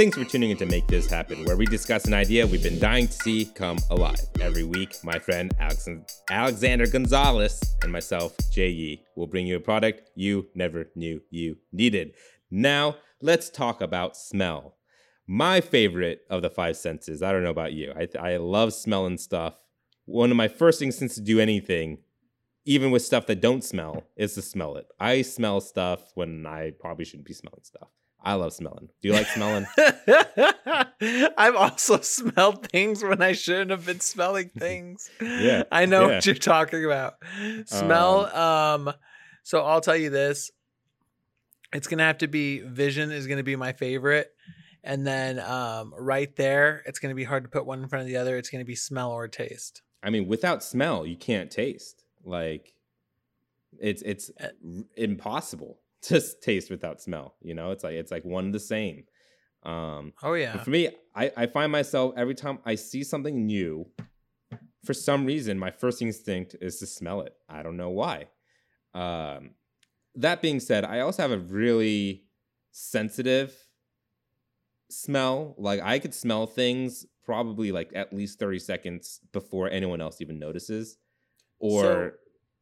Thanks for tuning in to Make This Happen, where we discuss an idea we've been dying to see come alive. Every week, my friend Alex- Alexander Gonzalez and myself, Jay Yee, will bring you a product you never knew you needed. Now, let's talk about smell. My favorite of the five senses. I don't know about you. I, I love smelling stuff. One of my first instincts to do anything, even with stuff that don't smell, is to smell it. I smell stuff when I probably shouldn't be smelling stuff. I love smelling. Do you like smelling? I've also smelled things when I shouldn't have been smelling things. Yeah, I know yeah. what you're talking about. Smell. Um, so I'll tell you this. It's gonna have to be vision is gonna be my favorite. And then um, right there, it's gonna be hard to put one in front of the other. It's gonna be smell or taste. I mean, without smell, you can't taste. Like, it's it's Uh, impossible s- taste without smell. You know, it's like it's like one the same. Um, Oh yeah. for me, I I find myself every time I see something new, for some reason, my first instinct is to smell it. I don't know why. Um, that being said, I also have a really sensitive smell. Like I could smell things probably like at least 30 seconds before anyone else even notices or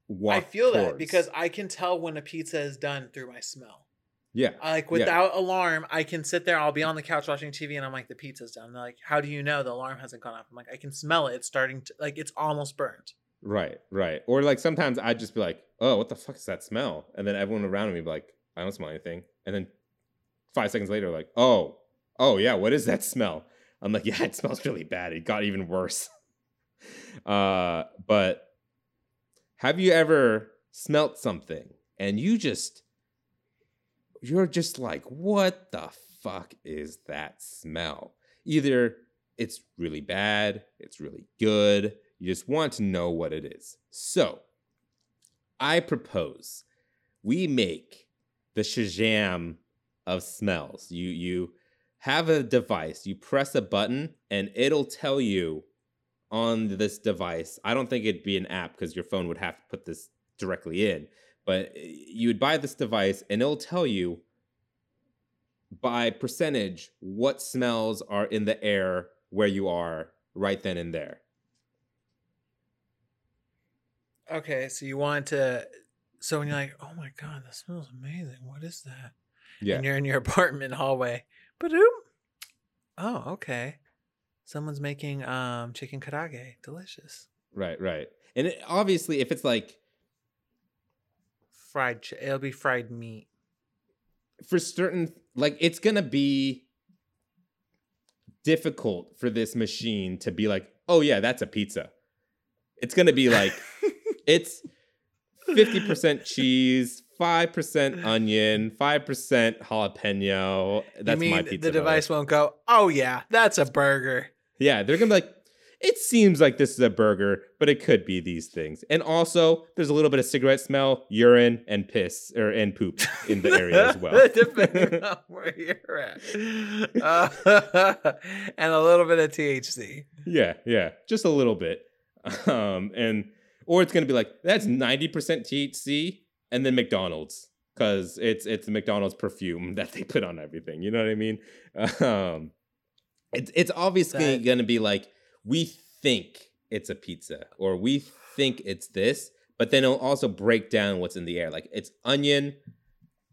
walk I feel that because I can tell when a pizza is done through my smell. yeah Like Yeah. without alarm, I can sit there. I'll be on the couch watching TV, and I'm like, the pizza's done. They're like, how do you know the alarm hasn't gone off? I'm like, I can smell it. It's starting to like it's almost burnt. right right or like sometimes i'd just be like oh what the fuck is that smell and then everyone around me be like i don't smell anything and then five seconds later like oh oh yeah what is that smell i'm like yeah it smells really bad it got even worse uh but have you ever smelt something and you just you're just like what the fuck is that smell? Either it's really bad it's really good you just want to know what it is. So i propose we make the shazam of smells. You you have a device you press a button and it'll tell you on this device i don't think it'd be an app because your phone would have to put this directly in but eh, you would buy this device and it'll tell you by percentage what smells are in the air where you are right then and there Okay, so you want to. So when you're like, oh my god, that smells amazing. What is that? yeah And you're in your apartment hallway. Ba-doom. Oh, okay. Someone's making um chicken karaage. Delicious. right right and it, obviously if it's like Fried. Ch- it'll be fried meat. for certain like it's gonna be difficult for this machine to be like oh yeah that's a pizza it's gonna be like it's 50% cheese 5% onion 5% jalapeno that's you mean my pizza the device won't go? Oh yeah, that's a burger. Yeah they're gonna be like it seems like this is a burger but it could be these things and also there's a little bit of cigarette smell urine and piss or and poop in the area as well Depending on where you're at, Uh, and a little bit of THC. Yeah, yeah, just a little bit. Um, and or it's gonna be like that's ninety percent THC, and then McDonald's because it's it's McDonald's perfume that they put on everything. You know what I mean? Um, it's it's obviously That- gonna be like we think it's a pizza or we think it's this, but then it'll also break down what's in the air. Like it's onion,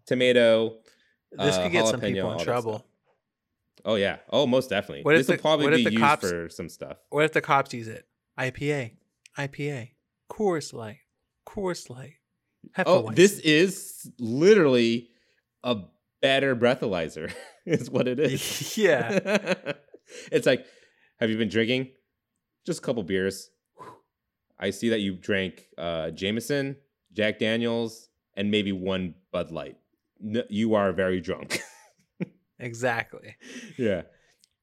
tomato. This Uh, could get some people in trouble. Oh yeah, oh most definitely. What this will probably be used cops- for some stuff. What if the cops use it? IPA, IPA, Coors Light, Coors Light. Oh, this is literally a better breathalyzer, is what it is. yeah. it's like, have you been drinking? Just a couple beers. Whew. I see that you drank uh, Jameson, Jack Daniels, and maybe one Bud Light. N- you are very drunk. Exactly. yeah.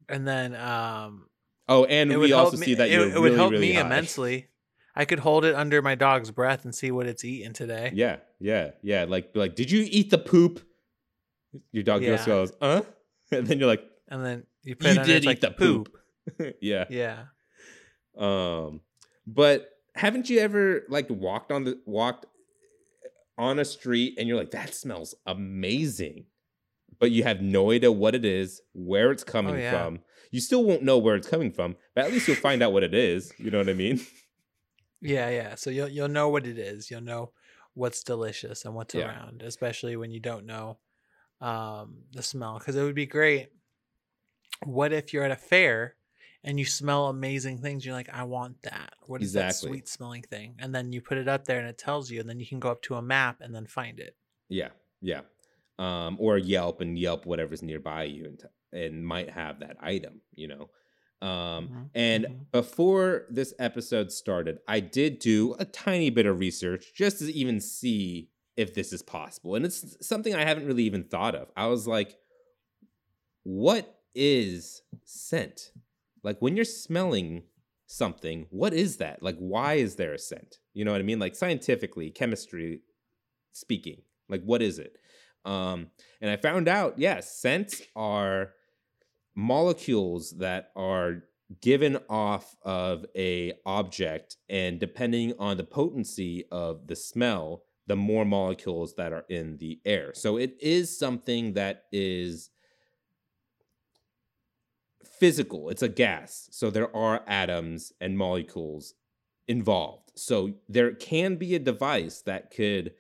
And then um Oh, and we also me, see that it, you're it would really, help really me high. immensely. I could hold it under my dog's breath and see what it's eating today. Yeah, yeah, yeah. Like, like, did you eat the poop? Your dog just Yeah. goes, huh? And then you're like, And then you put you it did eat like the poop. yeah. Yeah. Um, but haven't you ever like walked on the walked on a street and you're like, that smells amazing, but you have no idea what it is, where it's coming Oh, yeah. from. You still won't know where it's coming from, but at least you'll find out what it is. You know what I mean? Yeah, yeah. So you'll you'll know what it is. You'll know what's delicious and what's Yeah. around, especially when you don't know um, the smell. Because it would be great. What if you're at a fair and you smell amazing things? You're like, I want that. What is that sweet smelling thing? And then you put it up there and it tells you, and then you can go up to a map and then find it. Yeah, yeah. Um, or Yelp and Yelp whatever's nearby you and and might have that item, you know. Um, Mhm, and mhm. before this episode started, I did do a tiny bit of research just to even see if this is possible. And it's something I haven't really even thought of. I was like, what is scent? Like when you're smelling something, what is that? Like why is there a scent? You know what I mean? Like scientifically, chemistry speaking, like what is it? Um, and I found out, yes, scents are molecules that are given off of a object and depending on the potency of the smell the more molecules that are in the air so it is something that is physical it's a gas so there are atoms and molecules involved so there can be a device that could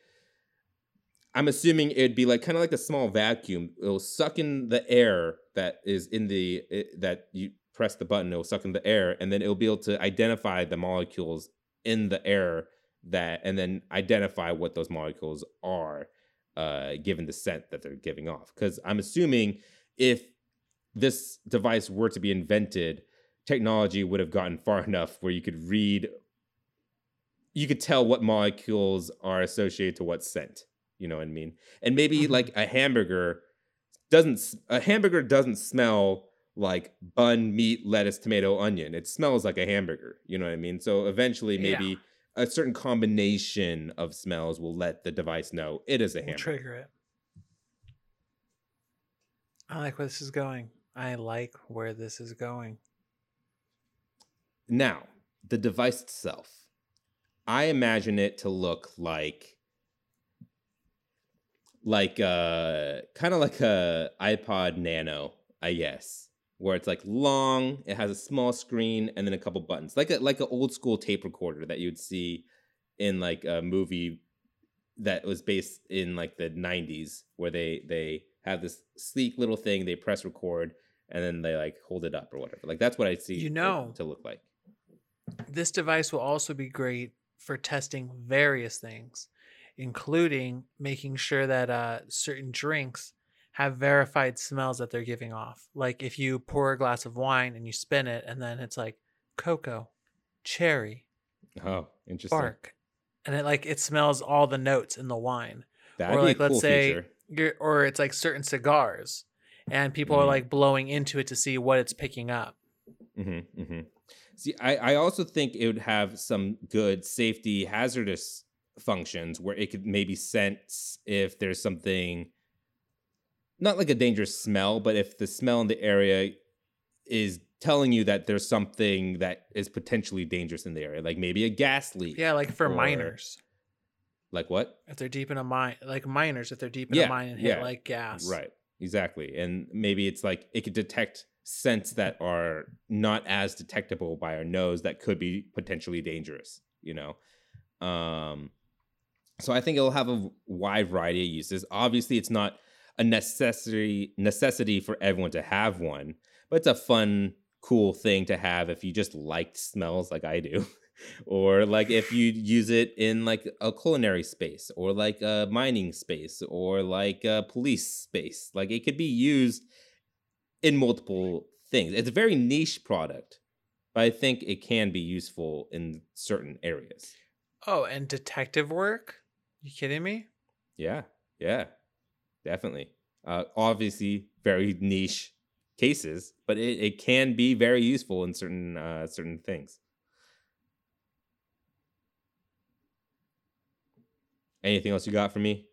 I'm assuming it'd be like kind of like a small vacuum. It'll suck in the air that is in the it, that you press the button. It'll suck in the air, and then it'll be able to identify the molecules in the air that, and then identify what those molecules are, uh, given the scent that they're giving off. Because I'm assuming if this device were to be invented, technology would have gotten far enough where you could read, you could tell what molecules are associated to what scent. You know what I mean? And maybe Mhm. like a hamburger doesn't a hamburger doesn't smell like bun, meat, lettuce, tomato, onion. It smells like a hamburger. You know what I mean? So eventually Yeah. maybe a certain combination of smells will let the device know it is a We'll hamburger. trigger it. I like where this is going. I like where this is going. Now, the device itself. I imagine it to look like like uh kind of like a iPod Nano, I guess, where it's like long, it has a small screen and then a couple buttons. Like a like an old school tape recorder that you'd see in like a movie that was based in like the 90s where they they have this sleek little thing, they press record and then they like hold it up or whatever. Like that's what I see You it know. to look like. This device will also be great for testing various things, including making sure that uh, certain drinks have verified smells that they're giving off. Like if you pour a glass of wine and you spin it, and then it's like cocoa, cherry, Oh, interesting. bark, and it like it smells all the notes in the wine. That'd or be like a cool let's say feature. Or it's like certain cigars, and people are Mhm. like blowing into it to see what it's picking up. Mm-hmm, mm-hmm. See, I, I also think it would have some good safety hazardous functions where it could maybe sense if there's something not like a dangerous smell, but if the smell in the area is telling you that there's something that is potentially dangerous in the area, like maybe a gas leak. Yeah, like for Or- miners. Like what? if they're deep in a mine, like miners, if they're deep in Yeah, a mine and hit yeah, like gas. Right. Exactly. And maybe it's like it could detect scents that are not as detectable by our nose that could be potentially dangerous, you know. Um so I think it'll have a wide variety of uses. Obviously, it's not a necessary necessity for everyone to have one, but it's a fun, cool thing to have if you just liked smells like I do. or like if you use it in like a culinary space or like a mining space or like a police space. Like it could be used in multiple things. It's a very niche product, but I think it can be useful in certain areas. Oh, and detective work? You kidding me? Yeah, yeah, definitely. Uh, obviously, very niche cases, but it, it can be very useful in certain uh, certain things. Anything else you got for me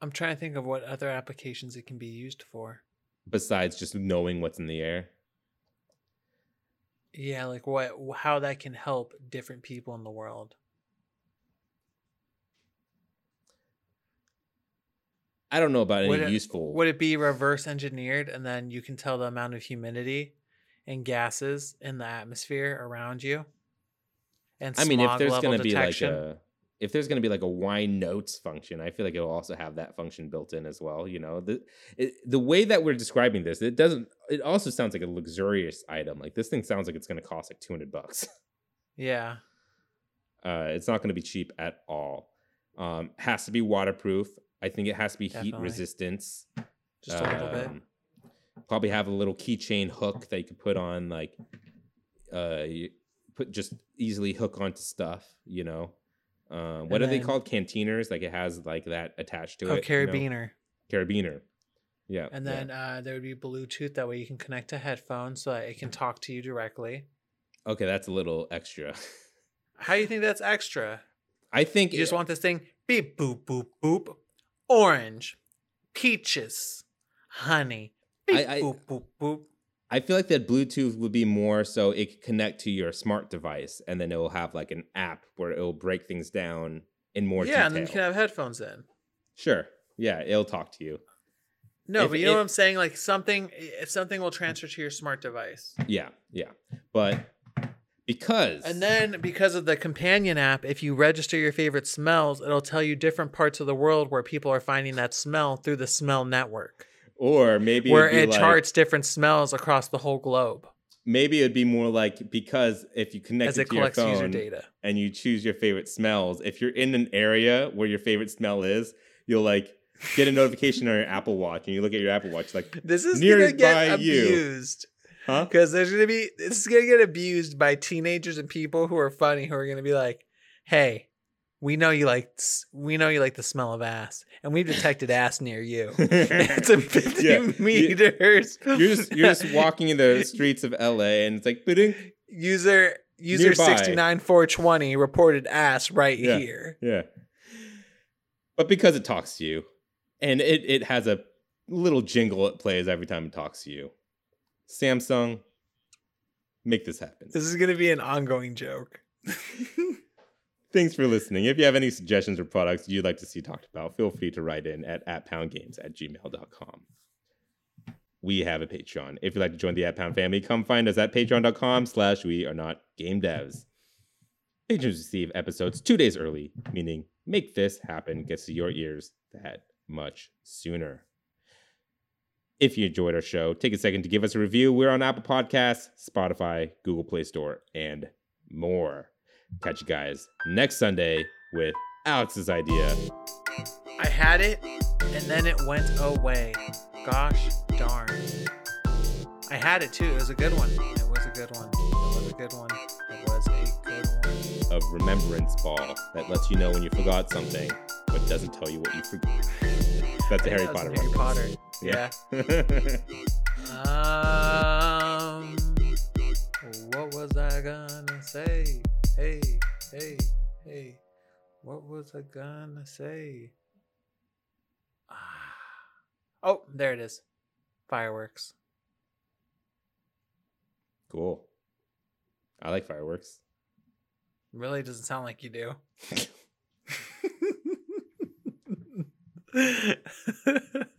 I'm trying to think of what other applications it can be used for. besides just knowing what's in the air? Yeah, like what how that can help different people in the world. I don't know about any Would it- useful. Would it be reverse engineered and then you can tell the amount of humidity and gases in the atmosphere around you? And I mean, if there's gonna be like a if there's gonna be like a wine notes function, I feel like it'll also have that function built in as well. You know, the it, the way that we're describing this, it doesn't. It also sounds like a luxurious item. Like this thing sounds like it's gonna cost like two hundred bucks. yeah, Uh, it's not gonna be cheap at all. Um, has to be waterproof. I think it has to be heat resistance. just a little bit. Um, Probably have a little keychain hook that you could put on, like, uh, you put just easily hook onto stuff. You know, uh, what are they called? Cantiners. Like it has like that attached to Oh, it. you know? carabiner. Carabiner. Yeah. And yeah. then uh, there would be Bluetooth. That way you can connect to headphones so that it can talk to you directly. okay, that's a little extra. How do you think that's extra? I think You just want this thing beep boop boop boop, orange, peaches, honey, beep I- I- boop boop boop. I feel like that Bluetooth would be more so it could connect to your smart device, and then it will have like an app where it will break things down in more yeah, and then you can have headphones in. Sure. Yeah, it'll talk to you. No, If but you know it- what I'm saying? Like something, if something will transfer to your smart device. Yeah, yeah. But because And then because of the companion app, if you register your favorite smells, it'll tell you different parts of the world where people are finding that smell through the smell network, or maybe where it'd be it like- charts different smells across the whole globe maybe it'd be more like because if you connect as it it to your phone data. and you choose your favorite smells, if you're in an area where your favorite smell is, you'll like get a notification on your Apple Watch and you look at your Apple Watch like, This is gonna get you. abused huh? because there's gonna be this is gonna get abused by teenagers and people who are funny who are gonna be like, "Hey, we know you like we know you like the smell of ass, and we've detected ass near you. it's a 50 Yeah, meters. You're just you're just walking in the streets of LA and it's like "Ba-ding." user user sixty nine four twenty reported ass right Yeah. here. Yeah. But because it talks to you, and it, it has a little jingle it plays every time it talks to you. Samsung, make this happen. This is gonna be an ongoing joke. Thanks for listening. If you have any suggestions or products you'd like to see talked about, feel free to write in at, at poundgames at gmail.com. We have a Patreon. If you'd like to join the at pound family, come find us at patreon.com slash we are not game devs. Patrons receive episodes two days early, meaning make this happen gets to your ears that much sooner. If you enjoyed our show, take a second to give us a review. We're on Apple Podcasts, Spotify, Google Play Store, and more. Catch you guys next Sunday with Alex's idea. I had it and then it went away. Gosh darn. I had it too. It was a good one. It was a good one. It was a good one. It was a good one. of remembrance ball that lets you know when you forgot something, but doesn't tell you what you forgot. That's a Harry That Potter Harry Potter. reference. Yeah. Um, what was I gonna say? Hey, hey, hey. What was I gonna say? Ah. Oh, there it is. Fireworks. cool. I like fireworks. Really doesn't sound like you do.